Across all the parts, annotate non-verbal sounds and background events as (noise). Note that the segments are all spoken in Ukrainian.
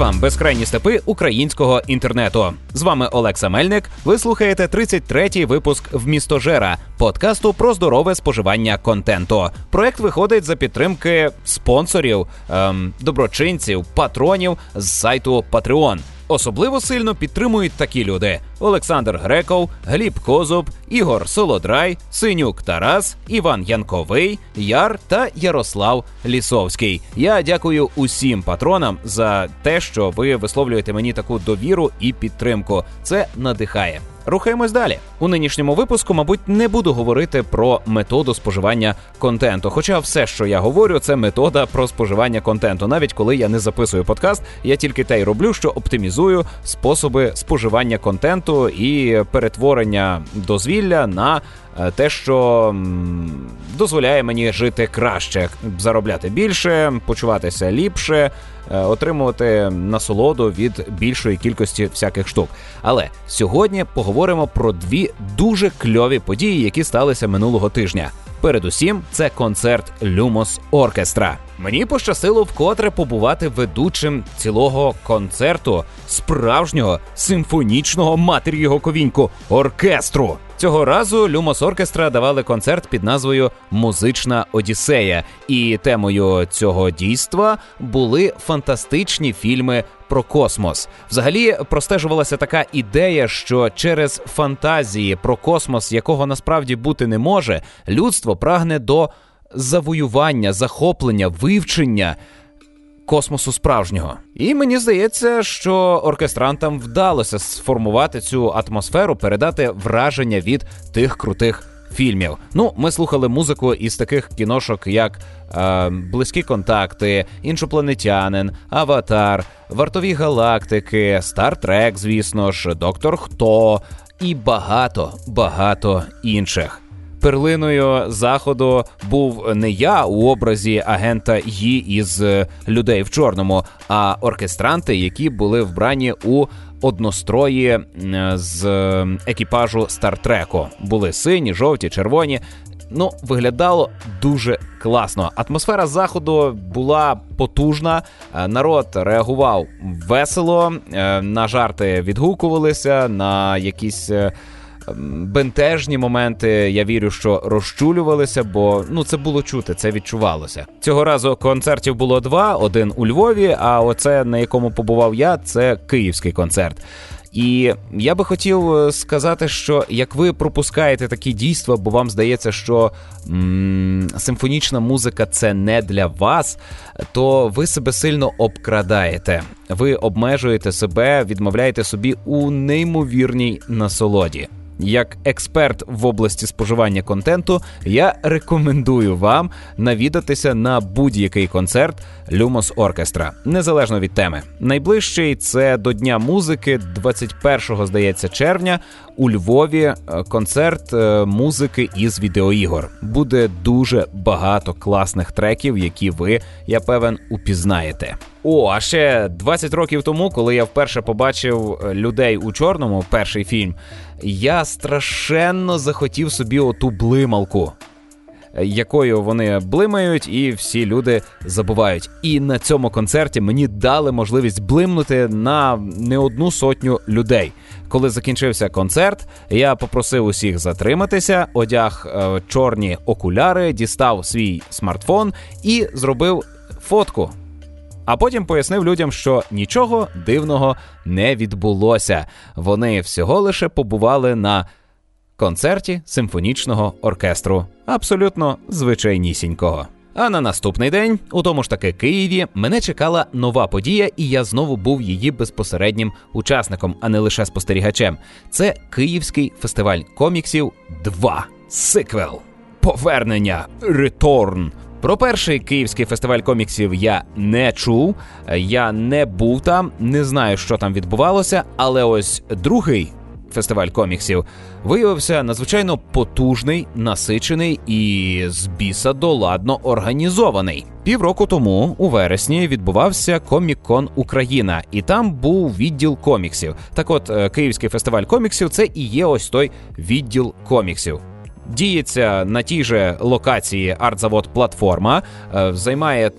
вам безкрайні степи українського інтернету. З вами Олекса Мельник. Ви слухаєте 33-й випуск в містожера подкасту про здорове споживання контенту. Проект виходить за підтримки спонсорів, ем, доброчинців, патронів з сайту Patreon. Особливо сильно підтримують такі люди: Олександр Греков, Гліб Козуб, Ігор Солодрай, Синюк Тарас, Іван Янковий, Яр та Ярослав Лісовський. Я дякую усім патронам за те, що ви висловлюєте мені таку довіру і підтримку. Це надихає. Рухаємось далі. У нинішньому випуску, мабуть, не буду говорити про методу споживання контенту. Хоча все, що я говорю, це метода про споживання контенту. Навіть коли я не записую подкаст, я тільки те й роблю, що оптимізую способи споживання контенту і перетворення дозвілля на те, що дозволяє мені жити краще, заробляти більше, почуватися ліпше. Е, отримувати насолоду від більшої кількості всяких штук. Але сьогодні поговоримо про дві дуже кльові події, які сталися минулого тижня. Передусім, це концерт Люмос Оркестра. Мені пощастило вкотре побувати ведучим цілого концерту справжнього симфонічного матері його ковіньку оркестру. Цього разу Люмос Оркестра давали концерт під назвою Музична Одіссея, і темою цього дійства були фантастичні фільми про космос. Взагалі простежувалася така ідея, що через фантазії про космос, якого насправді бути не може, людство прагне до завоювання, захоплення, вивчення космосу справжнього. І мені здається, що оркестрантам вдалося сформувати цю атмосферу, передати враження від тих крутих. Фільмів, ну, ми слухали музику із таких кіношок, як е, Близькі контакти, Іншопланетянин, Аватар, Вартові галактики, Стартрек, звісно ж, Доктор Хто і багато багато інших перлиною заходу був не я у образі агента Ї із людей в чорному, а оркестранти, які були вбрані у однострої з екіпажу Стартреку. Були сині, жовті, червоні. Ну, виглядало дуже класно. Атмосфера заходу була потужна. Народ реагував весело, е, на жарти відгукувалися, на якісь е, бентежні моменти, я вірю, що розчулювалися, бо ну це було чути, це відчувалося. Цього разу концертів було два: один у Львові. А оце на якому побував я, це київський концерт. І я би хотів е, сказати, що як ви пропускаєте такі дійства, бо вам здається, що м- симфонічна музика це не для вас, то ви себе сильно обкрадаєте. Ви обмежуєте себе, відмовляєте собі у неймовірній насолоді. Як експерт в області споживання контенту, я рекомендую вам навідатися на будь-який концерт Lumos Оркестра, незалежно від теми. Найближчий це до Дня музики, 21 здається, червня. У Львові е, концерт е, музики із відеоігор. Буде дуже багато класних треків, які ви, я певен, упізнаєте. О, а ще 20 років тому, коли я вперше побачив е, людей у чорному, перший фільм, я страшенно захотів собі оту блималку. Е, якою вони блимають, і всі люди забувають. І на цьому концерті мені дали можливість блимнути на не одну сотню людей. Коли закінчився концерт, я попросив усіх затриматися, одяг е, чорні окуляри, дістав свій смартфон і зробив фотку а потім пояснив людям, що нічого дивного не відбулося. Вони всього лише побували на концерті симфонічного оркестру, абсолютно звичайнісінького. А на наступний день, у тому ж таки Києві, мене чекала нова подія, і я знову був її безпосереднім учасником, а не лише спостерігачем. Це Київський фестиваль коміксів 2. Сиквел. Повернення Реторн. Про перший київський фестиваль коміксів я не чув, я не був там, не знаю, що там відбувалося, але ось другий. Фестиваль коміксів виявився надзвичайно потужний, насичений і з біса доладно організований. Півроку тому, у вересні, відбувався Комік-кон Україна, і там був відділ коміксів. Так, от е, Київський фестиваль коміксів це і є ось той відділ коміксів діється на тій же локації артзавод платформа, е, займає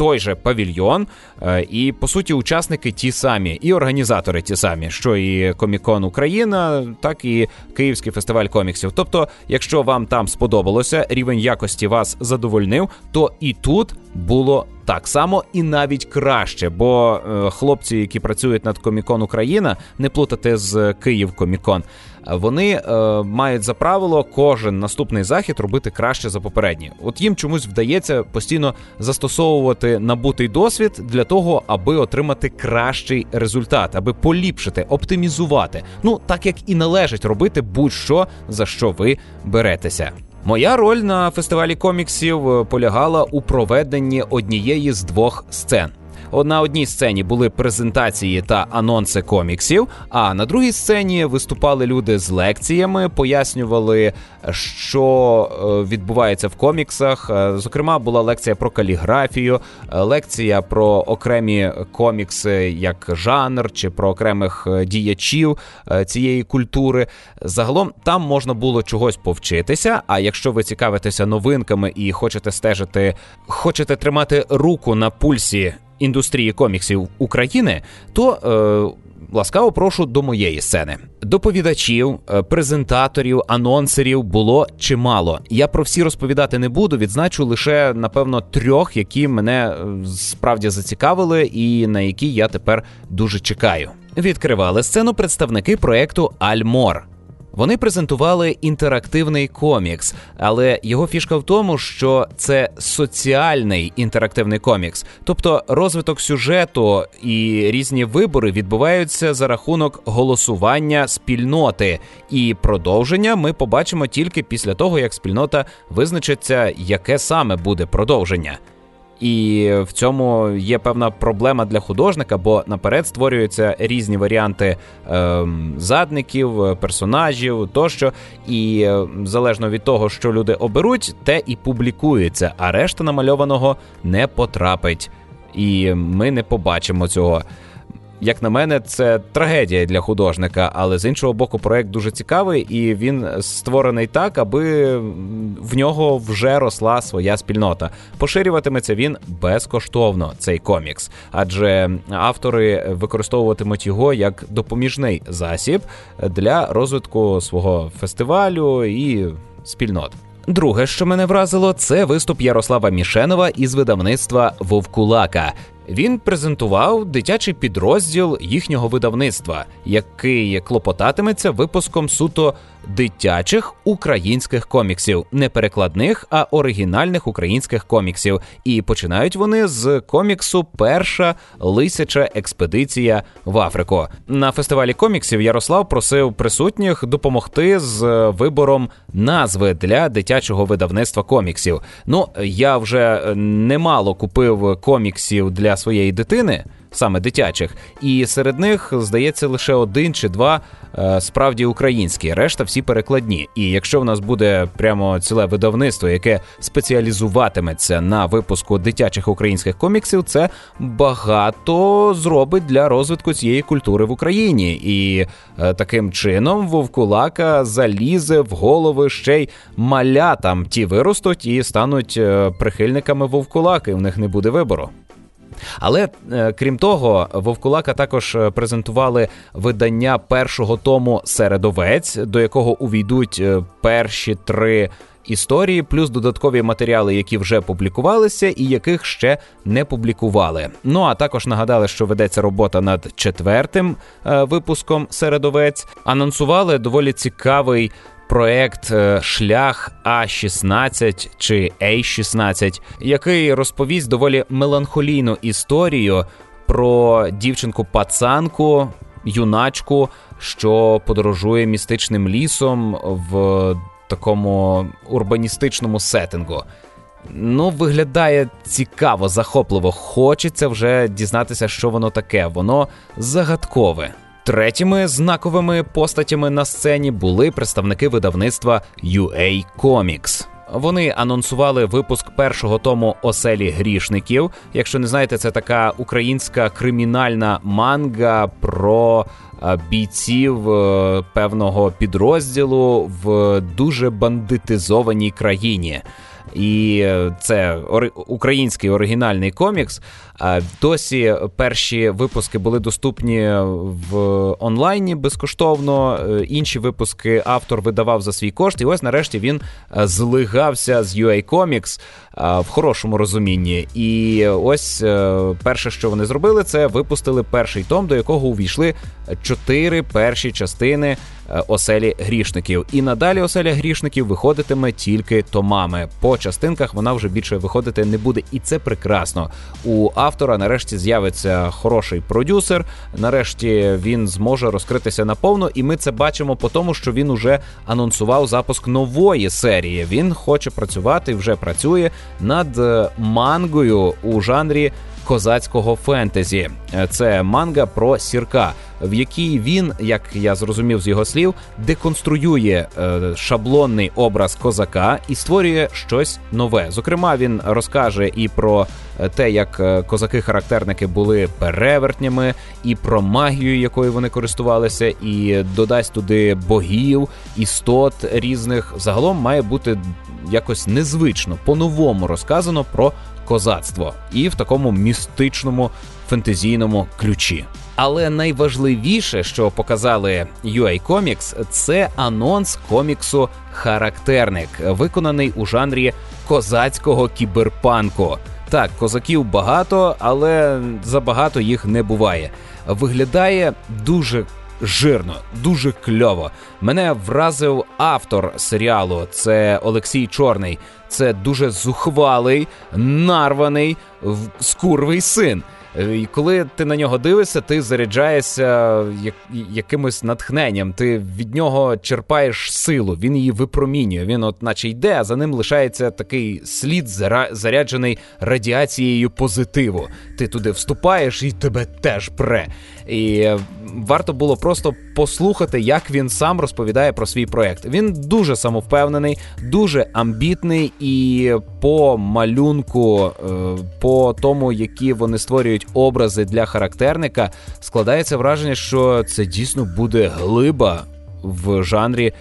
той же павільйон, е, і по суті учасники ті самі, і організатори ті самі, що і Комікон Україна, так і Київський фестиваль коміксів. Тобто, якщо вам там сподобалося, рівень якості вас задовольнив, то і тут було так само і навіть краще. Бо е, хлопці, які працюють над Комікон Україна, не плутати з Київ Комікон. Вони е, мають за правило кожен наступний захід робити краще за попередній. От їм чомусь вдається постійно застосовувати набутий досвід для того, аби отримати кращий результат, аби поліпшити, оптимізувати. Ну так як і належить робити будь-що за що ви беретеся. Моя роль на фестивалі коміксів е, полягала у проведенні однієї з двох сцен. На одній сцені були презентації та анонси коміксів. А на другій сцені виступали люди з лекціями, пояснювали, що е, відбувається в коміксах. Е, зокрема, була лекція про каліграфію, е, лекція про окремі комікси як жанр, чи про окремих діячів цієї культури. Загалом там можна було чогось повчитися. А якщо ви цікавитеся новинками і хочете стежити, хочете тримати руку на пульсі індустрії коміксів України, то е, ласкаво прошу до моєї сцени. Доповідачів, е, презентаторів, анонсерів було чимало. Я про всі розповідати не буду. Відзначу лише напевно трьох, які мене е, справді зацікавили, і на які я тепер дуже чекаю. Відкривали сцену представники проекту Альмор. Вони презентували інтерактивний комікс, але його фішка в тому, що це соціальний інтерактивний комікс, тобто розвиток сюжету і різні вибори відбуваються за рахунок голосування спільноти, і продовження ми побачимо тільки після того, як спільнота визначиться, яке саме буде продовження. І в цьому є певна проблема для художника, бо наперед створюються різні варіанти е, задників, персонажів тощо. І е, залежно від того, що люди оберуть, те і публікується, а решта намальованого не потрапить. І ми не побачимо цього як на мене, це трагедія для художника, але з іншого боку, проект дуже цікавий, і він створений так, аби в нього вже росла своя спільнота. Поширюватиметься він безкоштовно, цей комікс, адже автори використовуватимуть його як допоміжний засіб для розвитку свого фестивалю і спільнот. Друге, що мене вразило, це виступ Ярослава Мішенова із видавництва Вовкулака. Він презентував дитячий підрозділ їхнього видавництва, який клопотатиметься випуском суто дитячих українських коміксів, не перекладних, а оригінальних українських коміксів. І починають вони з коміксу Перша лисяча експедиція в Африку. На фестивалі коміксів Ярослав просив присутніх допомогти з вибором назви для дитячого видавництва коміксів. Ну я вже немало купив коміксів для своєї дитини саме дитячих, і серед них здається лише один чи два е, справді українські, решта всі перекладні. І якщо в нас буде прямо ціле видавництво, яке спеціалізуватиметься на випуску дитячих українських коміксів, це багато зробить для розвитку цієї культури в Україні. І е, таким чином вовкулака залізе в голови ще й малятам. Ті виростуть і стануть е, прихильниками вовкулаки. У них не буде вибору. Але е, крім того, Вовкулака також е, презентували видання першого тому середовець, до якого увійдуть е, перші три. Історії, плюс додаткові матеріали, які вже публікувалися, і яких ще не публікували. Ну а також нагадали, що ведеться робота над четвертим е, випуском середовець. Анонсували доволі цікавий проект е, Шлях А16 чи А16, який розповість доволі меланхолійну історію про дівчинку-пацанку, юначку, що подорожує містичним лісом в такому урбаністичному сеттингу. Ну, виглядає цікаво, захопливо. Хочеться вже дізнатися, що воно таке. Воно загадкове. Третіми знаковими постатями на сцені були представники видавництва UA Comics. Вони анонсували випуск першого тому оселі грішників. Якщо не знаєте, це така українська кримінальна манга про бійців е, певного підрозділу в дуже бандитизованій країні. і це український оригінальний комікс. Досі перші випуски були доступні в онлайні безкоштовно. Е, інші випуски автор видавав за свій кошт. І ось нарешті він е, злигався з UA Comics в хорошому розумінні. І ось е, перше, що вони зробили, це випустили перший том, до якого увійшли чотири перші частини Е, оселі грішників. І надалі оселя грішників виходитиме тільки томами. По частинках вона вже більше виходити не буде, і це прекрасно. У автора нарешті з'явиться хороший продюсер. Нарешті він зможе розкритися наповно, і ми це бачимо по тому, що він уже анонсував запуск нової серії. Він хоче працювати, вже працює над е, мангою у жанрі козацького фентезі. Це манга про сірка, в якій він, як я зрозумів з його слів, деконструює е, шаблонний образ козака і створює щось нове. Зокрема, він розкаже і про е, те, як е, козаки-характерники були перевертнями, і про магію, якою вони користувалися, і додасть туди богів, істот різних. Загалом має бути якось незвично по-новому розказано про козацтво і в такому містичному фентезійному ключі. Але найважливіше, що показали UA Comics, це анонс коміксу Характерник, виконаний у жанрі козацького кіберпанку. Так, козаків багато, але забагато їх не буває. Виглядає дуже жирно, дуже кльово. Мене вразив автор серіалу. Це Олексій Чорний. Це дуже зухвалий, нарваний, скурвий син. Е, і коли ти на нього дивишся, ти заряджаєшся як, якимось натхненням. Ти від нього черпаєш силу, він її випромінює. Він, от, наче йде, а за ним лишається такий слід заряджений радіацією позитиву. Ти туди вступаєш і тебе теж пре. І варто було просто послухати, як він сам розповідає про свій проект. Він дуже самовпевнений, дуже амбітний, і по малюнку, е, по тому, які вони створюють образи для характерника, складається враження, що це дійсно буде глиба в жанрі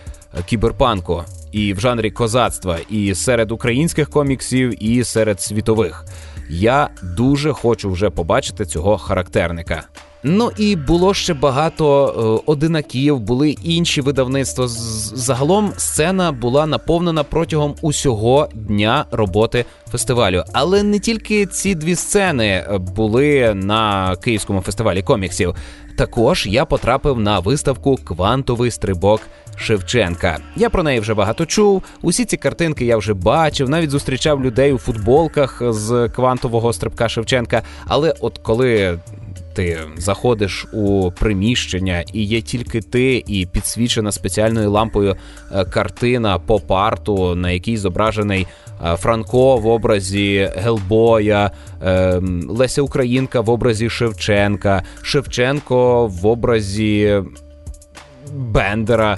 кіберпанку. І в жанрі козацтва, і серед українських коміксів, і серед світових. Я дуже хочу вже побачити цього характерника. Ну і було ще багато е, одинаків, були інші видавництва. Загалом сцена була наповнена протягом усього дня роботи фестивалю. Але не тільки ці дві сцени е, були на київському фестивалі коміксів. Також я потрапив на виставку Квантовий стрибок Шевченка. Я про неї вже багато чув. Усі ці картинки я вже бачив, навіть зустрічав людей у футболках з квантового стрибка Шевченка. Але от коли ти заходиш у приміщення, і є тільки ти, і підсвічена спеціальною лампою е, картина поп-арту, на якій зображений е, Франко в образі Гелбоя, е, Леся Українка в образі Шевченка, Шевченко в образі Бендера,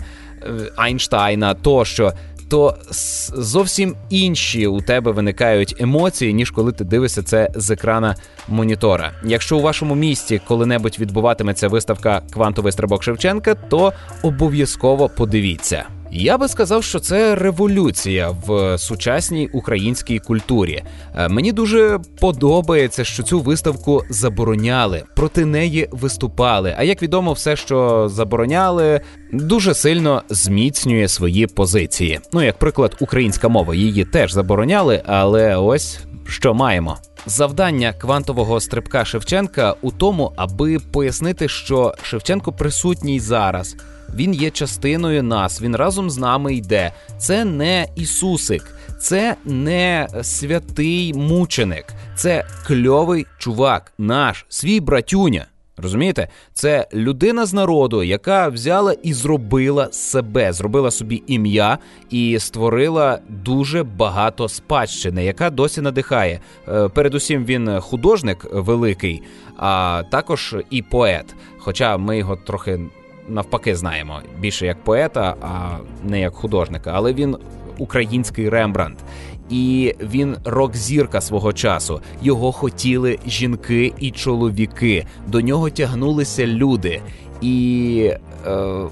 Айнштайна тощо то зовсім інші у тебе виникають емоції, ніж коли ти дивишся це з екрана монітора. Якщо у вашому місті коли-небудь відбуватиметься виставка Квантовий стрибок Шевченка, то обов'язково подивіться. Я би сказав, що це революція в сучасній українській культурі. Е, мені дуже подобається, що цю виставку забороняли, проти неї виступали. А як відомо, все, що забороняли, дуже сильно зміцнює свої позиції. Ну, як приклад, українська мова її теж забороняли, але ось що маємо. Завдання квантового стрибка Шевченка у тому, аби пояснити, що Шевченко присутній зараз. Він є частиною нас, він разом з нами йде. Це не Ісусик, це не святий мученик, це кльовий чувак, наш свій братюня. Розумієте, це людина з народу, яка взяла і зробила себе, зробила собі ім'я і створила дуже багато спадщини, яка досі надихає. Е, передусім, він художник великий, а також і поет. Хоча ми його трохи навпаки знаємо більше як поета, а не як художника. Але він український Рембрандт. І він рок-зірка свого часу. Його хотіли жінки і чоловіки. До нього тягнулися люди. І е,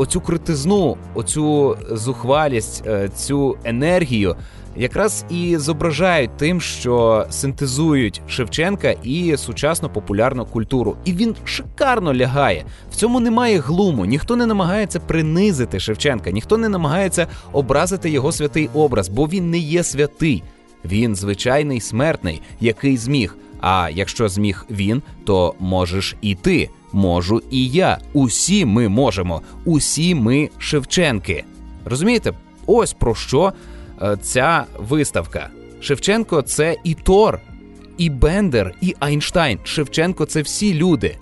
оцю критизну, оцю зухвалість, е, цю енергію якраз і зображають тим, що синтезують Шевченка і сучасну популярну культуру. І він шикарно лягає. В цьому немає глуму. Ніхто не намагається принизити Шевченка, ніхто не намагається образити його святий образ, бо він не є святий. Він звичайний смертний, який зміг. А якщо зміг він, то можеш і ти, можу і я. Усі ми можемо, усі ми Шевченки. Розумієте? Ось про що Е, ця виставка. Шевченко це і Тор, і Бендер, і Айнштайн. Шевченко це всі люди.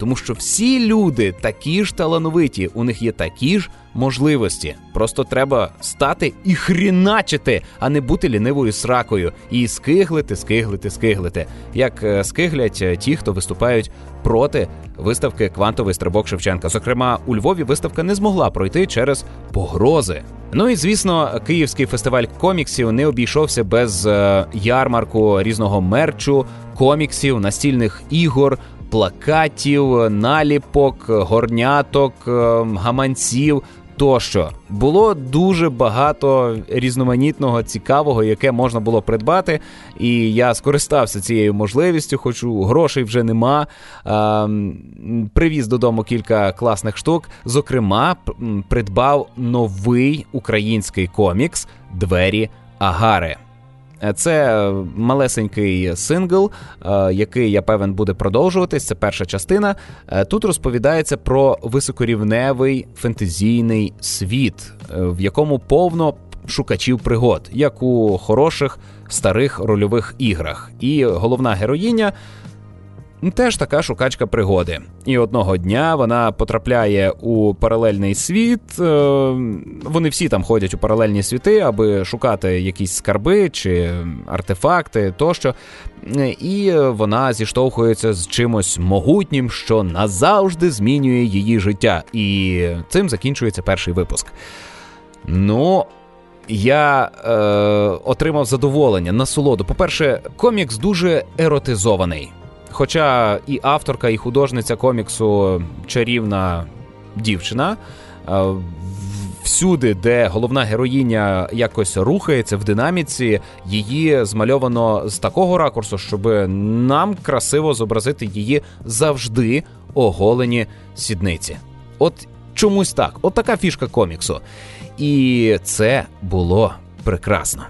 Тому що всі люди такі ж талановиті, у них є такі ж можливості. Просто треба стати і хріначити, а не бути лінивою сракою і скиглити, скиглити, скиглити. Як е, скиглять е, ті, хто виступають проти виставки Квантовий стрибок Шевченка. Зокрема, у Львові виставка не змогла пройти через погрози. Ну і звісно, Київський фестиваль коміксів не обійшовся без е, ярмарку різного мерчу, коміксів, настільних ігор плакатів, наліпок, горняток, е, гаманців. Тощо було дуже багато різноманітного цікавого, яке можна було придбати. І я скористався цією можливістю, хочу грошей вже нема. А, Привіз додому кілька класних штук. Зокрема, придбав новий український комікс Двері Агари. Це малесенький сингл, е, який я певен буде продовжуватись. Це перша частина. Е, тут розповідається про високорівневий фентезійний світ, е, в якому повно шукачів пригод, як у хороших старих рольових іграх. І головна героїня теж така шукачка пригоди. І одного дня вона потрапляє у паралельний світ. Е, вони всі там ходять у паралельні світи, аби шукати якісь скарби чи артефакти тощо. І вона зіштовхується з чимось могутнім, що назавжди змінює її життя. І цим закінчується перший випуск. Ну. Я е, отримав задоволення, насолоду. По-перше, комікс дуже еротизований. Хоча і авторка, і художниця коміксу чарівна дівчина. Всюди, де головна героїня якось рухається в динаміці, її змальовано з такого ракурсу, щоб нам красиво зобразити її завжди оголені сідниці. От чомусь так, от така фішка коміксу. І це було прекрасно.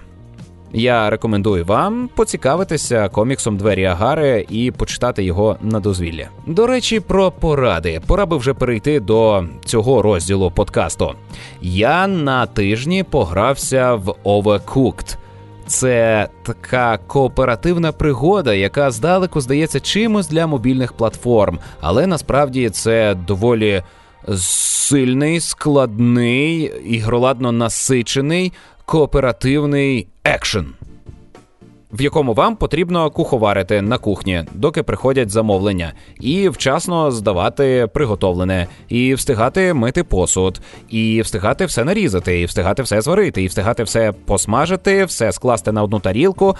Я рекомендую вам поцікавитися коміксом Двері Агари і почитати його на дозвілля. До речі, про поради. Пора би вже перейти до цього розділу подкасту. Я на тижні погрався в Overcooked. Це така кооперативна пригода, яка здалеку здається чимось для мобільних платформ, але насправді це доволі сильний, складний, ігроладно насичений кооперативний екшен в якому вам потрібно куховарити на кухні, доки приходять замовлення, і вчасно здавати приготовлене, і встигати мити посуд, і встигати все нарізати, і встигати все зварити, і встигати все посмажити, все скласти на одну тарілку,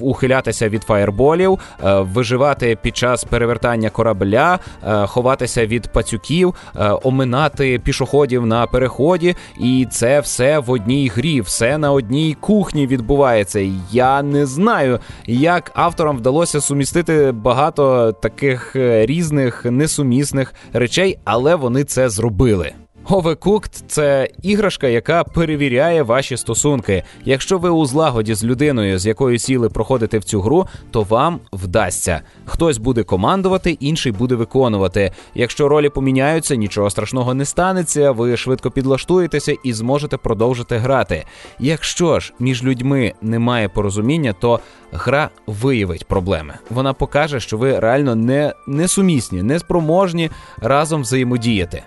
ухилятися від фаєрболів, виживати під час перевертання корабля, ховатися від пацюків, оминати пішоходів на переході, і це все в одній грі, все на одній кухні відбувається. Я не знаю, як авторам вдалося сумістити багато таких е, різних несумісних речей, але вони це зробили. Overcooked – це іграшка, яка перевіряє ваші стосунки. Якщо ви у злагоді з людиною, з якою сіли проходити в цю гру, то вам вдасться. Хтось буде командувати, інший буде виконувати. Якщо ролі поміняються, нічого страшного не станеться. Ви швидко підлаштуєтеся і зможете продовжити грати. Якщо ж між людьми немає порозуміння, то гра виявить проблеми. Вона покаже, що ви реально не несумісні, неспроможні разом взаємодіяти.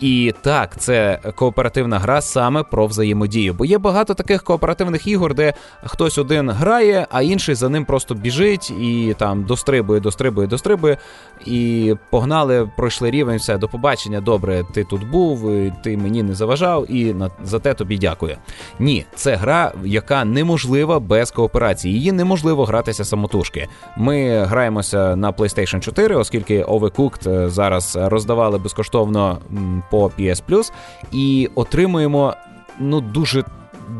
І так, це кооперативна гра саме про взаємодію. Бо є багато таких кооперативних ігор, де хтось один грає, а інший за ним просто біжить і там дострибує, дострибує, дострибує. І погнали, пройшли рівень, все, до побачення. Добре, ти тут був, ти мені не заважав, і за те тобі дякую. Ні, це гра, яка неможлива без кооперації. Її неможливо гратися самотужки. Ми граємося на PlayStation 4, оскільки Overcooked зараз роздавали безкоштовно по PS Plus і отримуємо ну дуже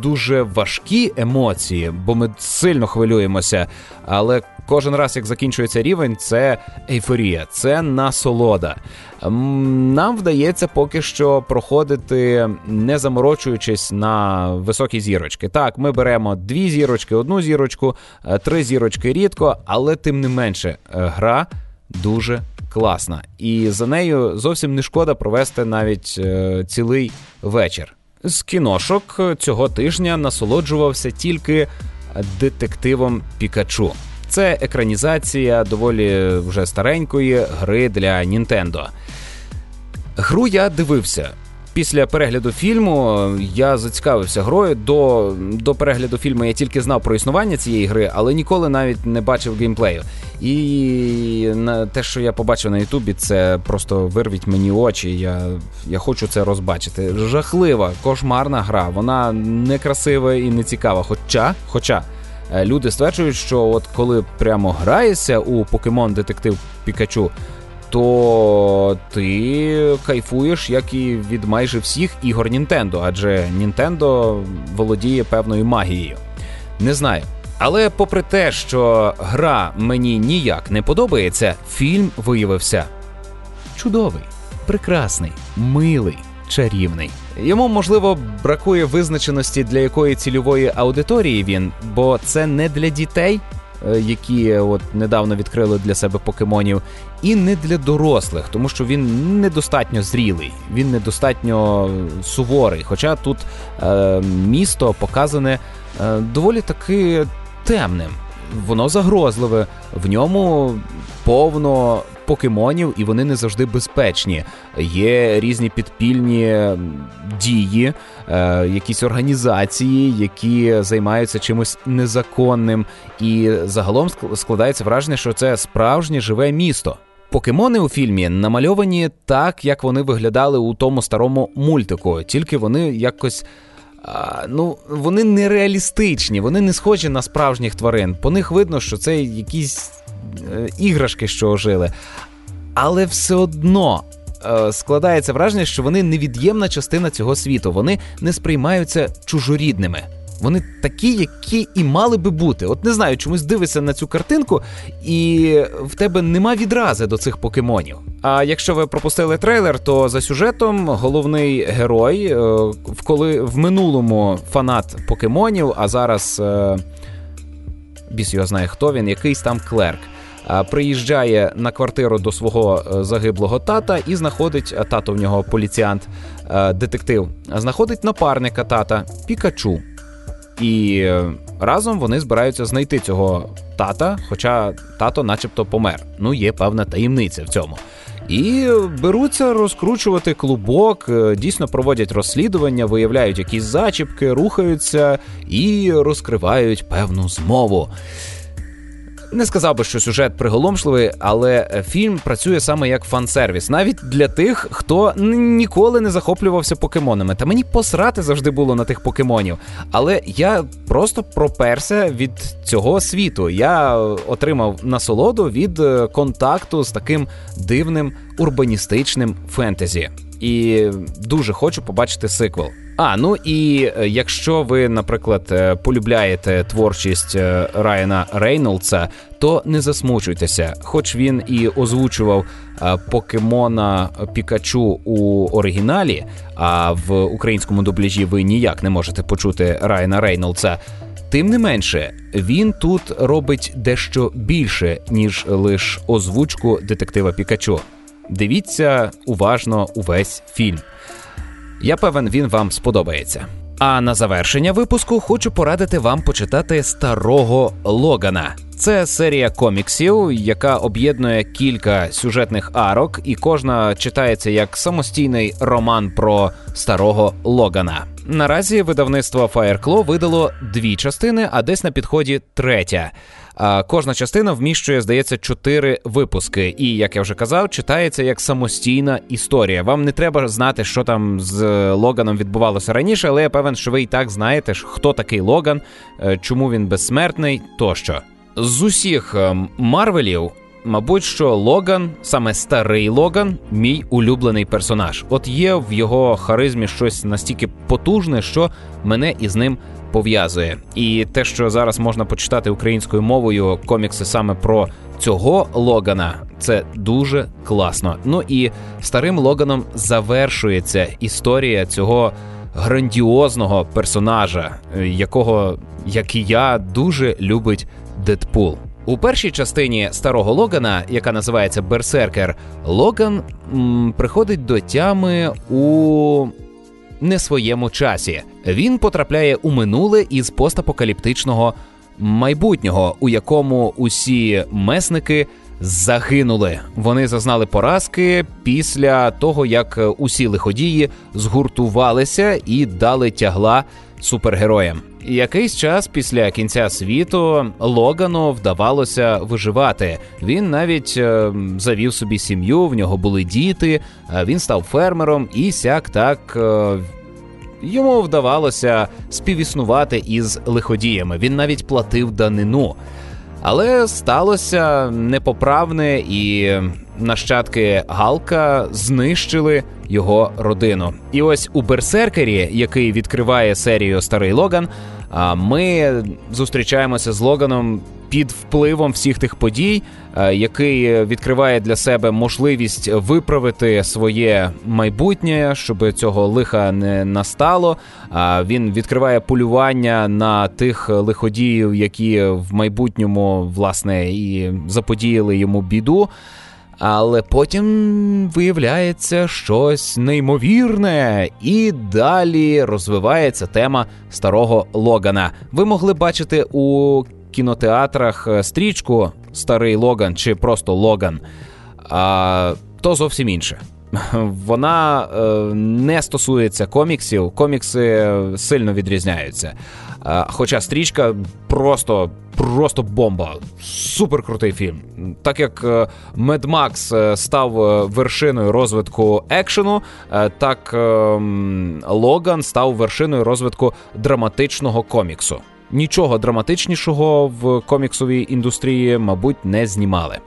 дуже важкі емоції, бо ми сильно хвилюємося. Але кожен раз, як закінчується рівень, це ейфорія, це насолода. Нам вдається поки що проходити, не заморочуючись на високі зірочки. Так, ми беремо дві зірочки, одну зірочку, е, три зірочки рідко, але тим не менше, е, гра дуже класна. І за нею зовсім не шкода провести навіть е, цілий вечір. З кіношок цього тижня насолоджувався тільки детективом Пікачу. Це екранізація доволі вже старенької гри для Нінтендо. Гру я дивився. Після перегляду фільму я зацікавився грою. До до перегляду фільму я тільки знав про існування цієї гри, але ніколи навіть не бачив геймплею. І на те, що я побачив на Ютубі, це просто вирвіть мені очі. Я я хочу це розбачити. Жахлива, кошмарна гра. Вона некрасива і не цікава. Хоча, хоча. Е, люди стверджують, що от коли прямо граєшся у покемон детектив Пікачу, то ти кайфуєш, як і від майже всіх ігор Нінтендо, адже Нінтендо володіє певною магією. Не знаю. Але попри те, що гра мені ніяк не подобається, фільм виявився чудовий, прекрасний, милий, чарівний. Йому можливо бракує визначеності для якої цільової аудиторії він, бо це не для дітей, Е, які от недавно відкрили для себе покемонів, і не для дорослих, тому що він недостатньо зрілий, він недостатньо суворий. Хоча тут е, місто показане е, доволі таки темним. Воно загрозливе, в ньому повно покемонів, і вони не завжди безпечні. Є різні підпільні дії, е, якісь організації, які займаються чимось незаконним, і загалом складається враження, що це справжнє живе місто. Покемони у фільмі намальовані так, як вони виглядали у тому старому мультику, тільки вони якось. А, ну, вони нереалістичні, вони не схожі на справжніх тварин. По них видно, що це якісь Е, іграшки, що ожили. Але все одно е, складається враження, що вони невід'ємна частина цього світу. Вони не сприймаються чужорідними. Вони такі, які і мали би бути. От не знаю, чомусь дивишся на цю картинку, і в тебе нема відрази до цих покемонів. А якщо ви пропустили трейлер, то за сюжетом головний герой, е, коли в минулому фанат покемонів, а зараз біс його знає, хто він, якийсь там клерк приїжджає на квартиру до свого е, загиблого тата і знаходить тато в нього поліціант, е, детектив, знаходить напарника тата Пікачу. І е, разом вони збираються знайти цього тата, хоча тато, начебто, помер. Ну, є певна таємниця в цьому. І беруться розкручувати клубок, дійсно проводять розслідування, виявляють якісь зачіпки, рухаються і розкривають певну змову. Не сказав би, що сюжет приголомшливий, але е, фільм працює саме як фан-сервіс, навіть для тих, хто ніколи не захоплювався покемонами. Та мені посрати завжди було на тих покемонів. Але я просто проперся від цього світу. Я отримав насолоду від е, контакту з таким дивним урбаністичним фентезі. І дуже хочу побачити сиквел. А ну і е, якщо ви, наприклад, е, полюбляєте творчість е, Райана Рейнолдса, то не засмучуйтеся, хоч він і озвучував покемона Пікачу у оригіналі, а в українському дубляжі ви ніяк не можете почути Райана Рейнолдса. Тим не менше, він тут робить дещо більше, ніж лише озвучку детектива Пікачу. Дивіться уважно увесь фільм. Я певен, він вам сподобається. А на завершення випуску хочу порадити вам почитати старого Логана. Це серія коміксів, яка об'єднує кілька сюжетних арок, і кожна читається як самостійний роман про старого Логана. Наразі видавництво Fireclaw видало дві частини, а десь на підході третя. Кожна частина вміщує, здається, чотири випуски. І як я вже казав, читається як самостійна історія. Вам не треба знати, що там з Логаном відбувалося раніше, але я певен, що ви і так знаєте, хто такий Логан, е, чому він безсмертний тощо. З усіх е, Марвелів мабуть, що Логан, саме старий Логан, мій улюблений персонаж. От є в його харизмі щось настільки потужне, що мене із ним пов'язує. І те, що зараз можна почитати українською мовою комікси саме про цього Логана, це дуже класно. Ну і старим Логаном завершується історія цього грандіозного персонажа, якого, як і я, дуже любить Дедпул. У першій частині старого Логана, яка називається Берсеркер, Логан м, приходить до тями у не своєму часі. Він потрапляє у минуле із постапокаліптичного майбутнього, у якому усі месники загинули. Вони зазнали поразки після того, як усі лиходії згуртувалися і дали тягла супергероям. Якийсь час після кінця світу Логану вдавалося виживати. Він навіть е, завів собі сім'ю, в нього були діти. Він став фермером і сяк так. Е, йому вдавалося співіснувати із лиходіями. Він навіть платив данину. Але сталося непоправне, і нащадки Галка знищили його родину. І ось у Берсеркері, який відкриває серію Старий Логан, ми зустрічаємося з Логаном під впливом всіх тих подій, який відкриває для себе можливість виправити своє майбутнє, щоб цього лиха не настало. Він відкриває полювання на тих лиходіїв, які в майбутньому власне і заподіяли йому біду. Але потім виявляється щось неймовірне, і далі розвивається тема старого Логана. Ви могли бачити у кінотеатрах стрічку Старий Логан чи просто Логан, то зовсім інше. (laughs) Вона е, не стосується коміксів, комікси сильно відрізняються. Е, хоча стрічка просто просто бомба, супер крутий фільм. Так як Мед Макс став вершиною розвитку екшену, е, так Логан став вершиною розвитку драматичного коміксу. Нічого драматичнішого в коміксовій індустрії, мабуть, не знімали.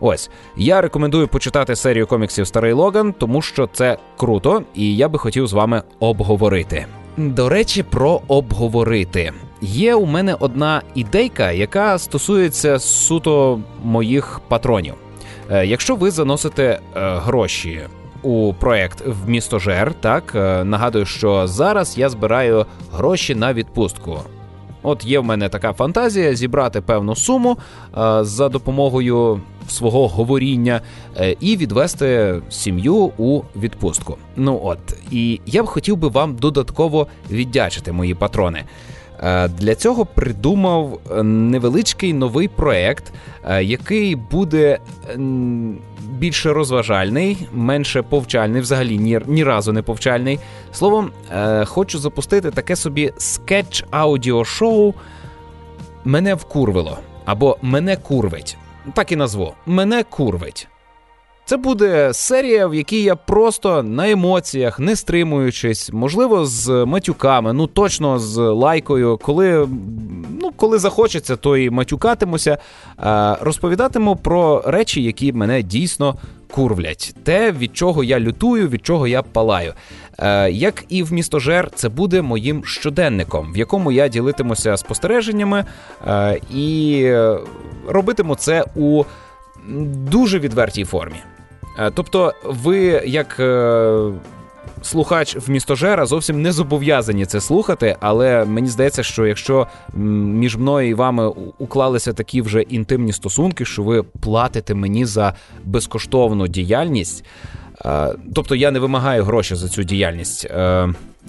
Ось я рекомендую почитати серію коміксів Старий Логан, тому що це круто, і я би хотів з вами обговорити. До речі, про обговорити. Є у мене одна ідейка, яка стосується суто моїх патронів. Е, якщо ви заносите е, гроші у проект в місто Жер, так е, нагадую, що зараз я збираю гроші на відпустку. От є в мене така фантазія зібрати певну суму е, за допомогою свого говоріння е, і відвести сім'ю у відпустку. Ну от і я б хотів би вам додатково віддячити, мої патрони. Е, для цього придумав невеличкий новий проект, е, який буде більше розважальний, менше повчальний, взагалі ні, ні разу не повчальний. Словом, е, хочу запустити таке собі скетч аудіошоу Мене вкурвило або Мене курвить. Так і назву Мене курвить. Це буде серія, в якій я просто на емоціях, не стримуючись, можливо, з матюками, ну точно з лайкою, коли ну, коли захочеться, то і матюкатимуся. Розповідатиму про речі, які мене дійсно курвлять. Те, від чого я лютую, від чого я палаю. Як і в містожер, це буде моїм щоденником, в якому я ділитимуся спостереженнями і робитиму це у дуже відвертій формі. Е, тобто, ви як. Е, слухач в містожера зовсім не зобов'язані це слухати, але мені здається, що якщо між мною і вами уклалися такі вже інтимні стосунки, що ви платите мені за безкоштовну діяльність, е, тобто я не вимагаю гроші за цю діяльність.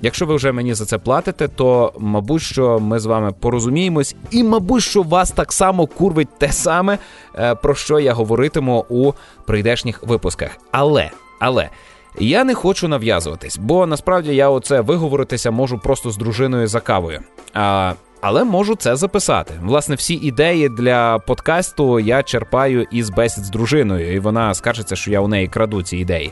Якщо ви вже мені за це платите, то мабуть, що ми з вами порозуміємось, і мабуть, що вас так само курвить те саме, е, про що я говоритиму у прийдешніх випусках. Але, але. Я не хочу нав'язуватись, бо насправді я оце виговоритися можу просто з дружиною за кавою. А, Але можу це записати. Власне, всі ідеї для подкасту я черпаю із бесід з дружиною, і вона скажеться, що я у неї краду ці ідеї.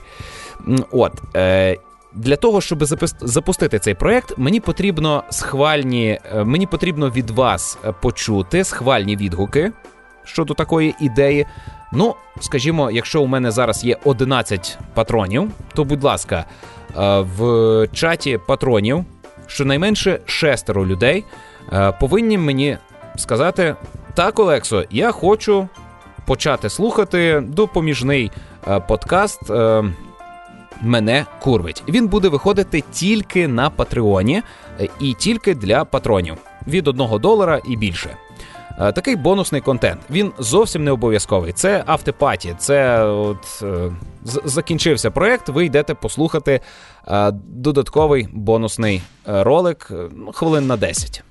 От. Е, для того, щоб запустити цей проект, мені потрібно схвальні, е, мені потрібно від вас е, почути схвальні відгуки. щодо такої ідеї. Ну, скажімо, якщо у мене зараз є 11 патронів, то будь ласка, е, в чаті патронів щонайменше шестеро людей повинні мені сказати: так, Олексо, я хочу почати слухати допоміжний подкаст. Мене курвить. Він буде виходити тільки на Патреоні і тільки для патронів від 1 долара і більше. Е, такий бонусний контент. Він зовсім не обов'язковий. Це автопаті. Це от е, закінчився проект. Ви йдете послухати е, додатковий бонусний ролик ну, хвилин на 10.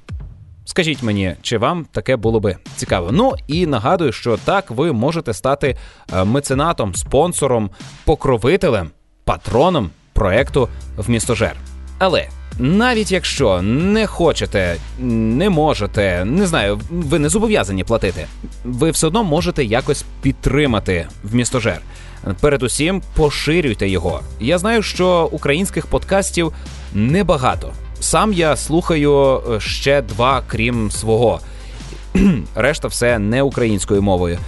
Скажіть мені, чи вам таке було би цікаво? Ну і нагадую, що так ви можете стати меценатом, спонсором, покровителем, патроном проекту в містожер. Але навіть якщо не хочете, не можете, не знаю, ви не зобов'язані платити, ви все одно можете якось підтримати в містожер. Передусім, поширюйте його. Я знаю, що українських подкастів небагато. Сам я слухаю е, ще два, крім свого. (clears throat) Решта все не українською мовою.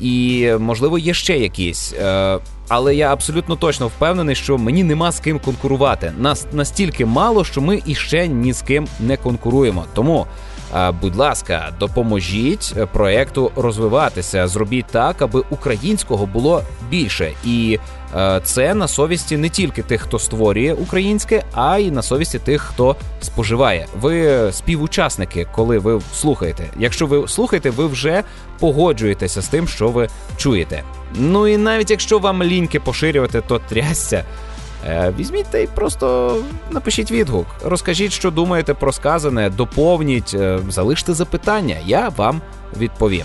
І можливо є ще якісь. Е, але я абсолютно точно впевнений, що мені нема з ким конкурувати. Нас настільки мало, що ми іще ні з ким не конкуруємо. Тому Будь ласка, допоможіть проекту розвиватися. Зробіть так, аби українського було більше, і е, це на совісті не тільки тих, хто створює українське, а й на совісті тих, хто споживає. Ви співучасники, коли ви слухаєте. Якщо ви слухаєте, ви вже погоджуєтеся з тим, що ви чуєте. Ну і навіть якщо вам ліньки поширювати, то трясся. Е, візьміть та й просто напишіть відгук. Розкажіть, що думаєте про сказане, доповніть, е, залиште запитання, я вам відповім.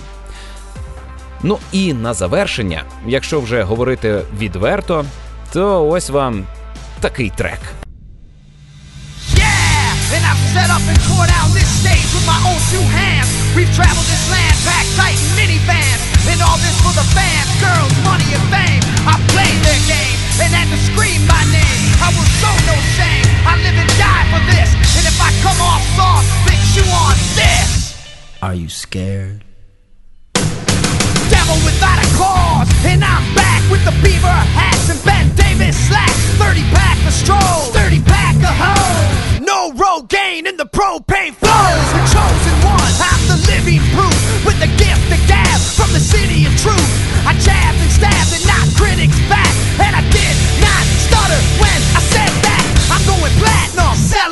Ну і на завершення, якщо вже говорити відверто, то ось вам такий трек. And I've set up in. And had to scream my name. I will show no shame. I live and die for this. And if I come off soft, you on this. Are you scared? Devil without a cause, and I'm back with the beaver hats and Ben Davis slacks. 30 pack of strolls, 30 pack of hoes. No Rogaine in the propane flows.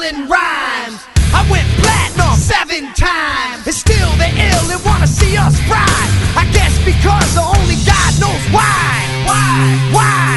Selling rhymes. I went platinum seven times, and still they ill and wanna see us fry. I guess because the only God knows. Why? Why? Why?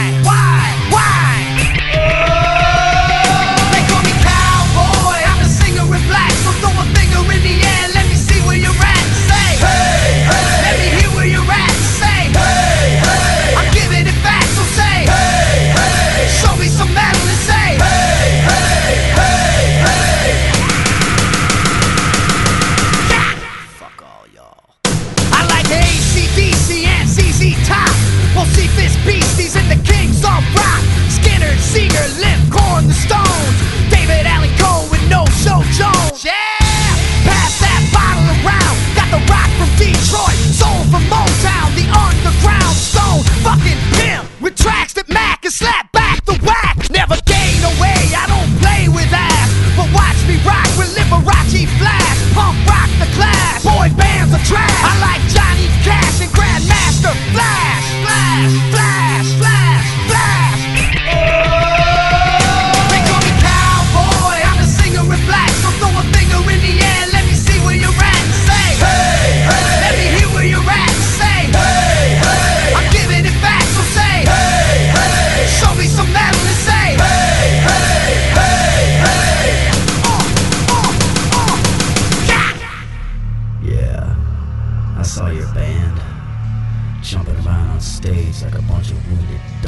community.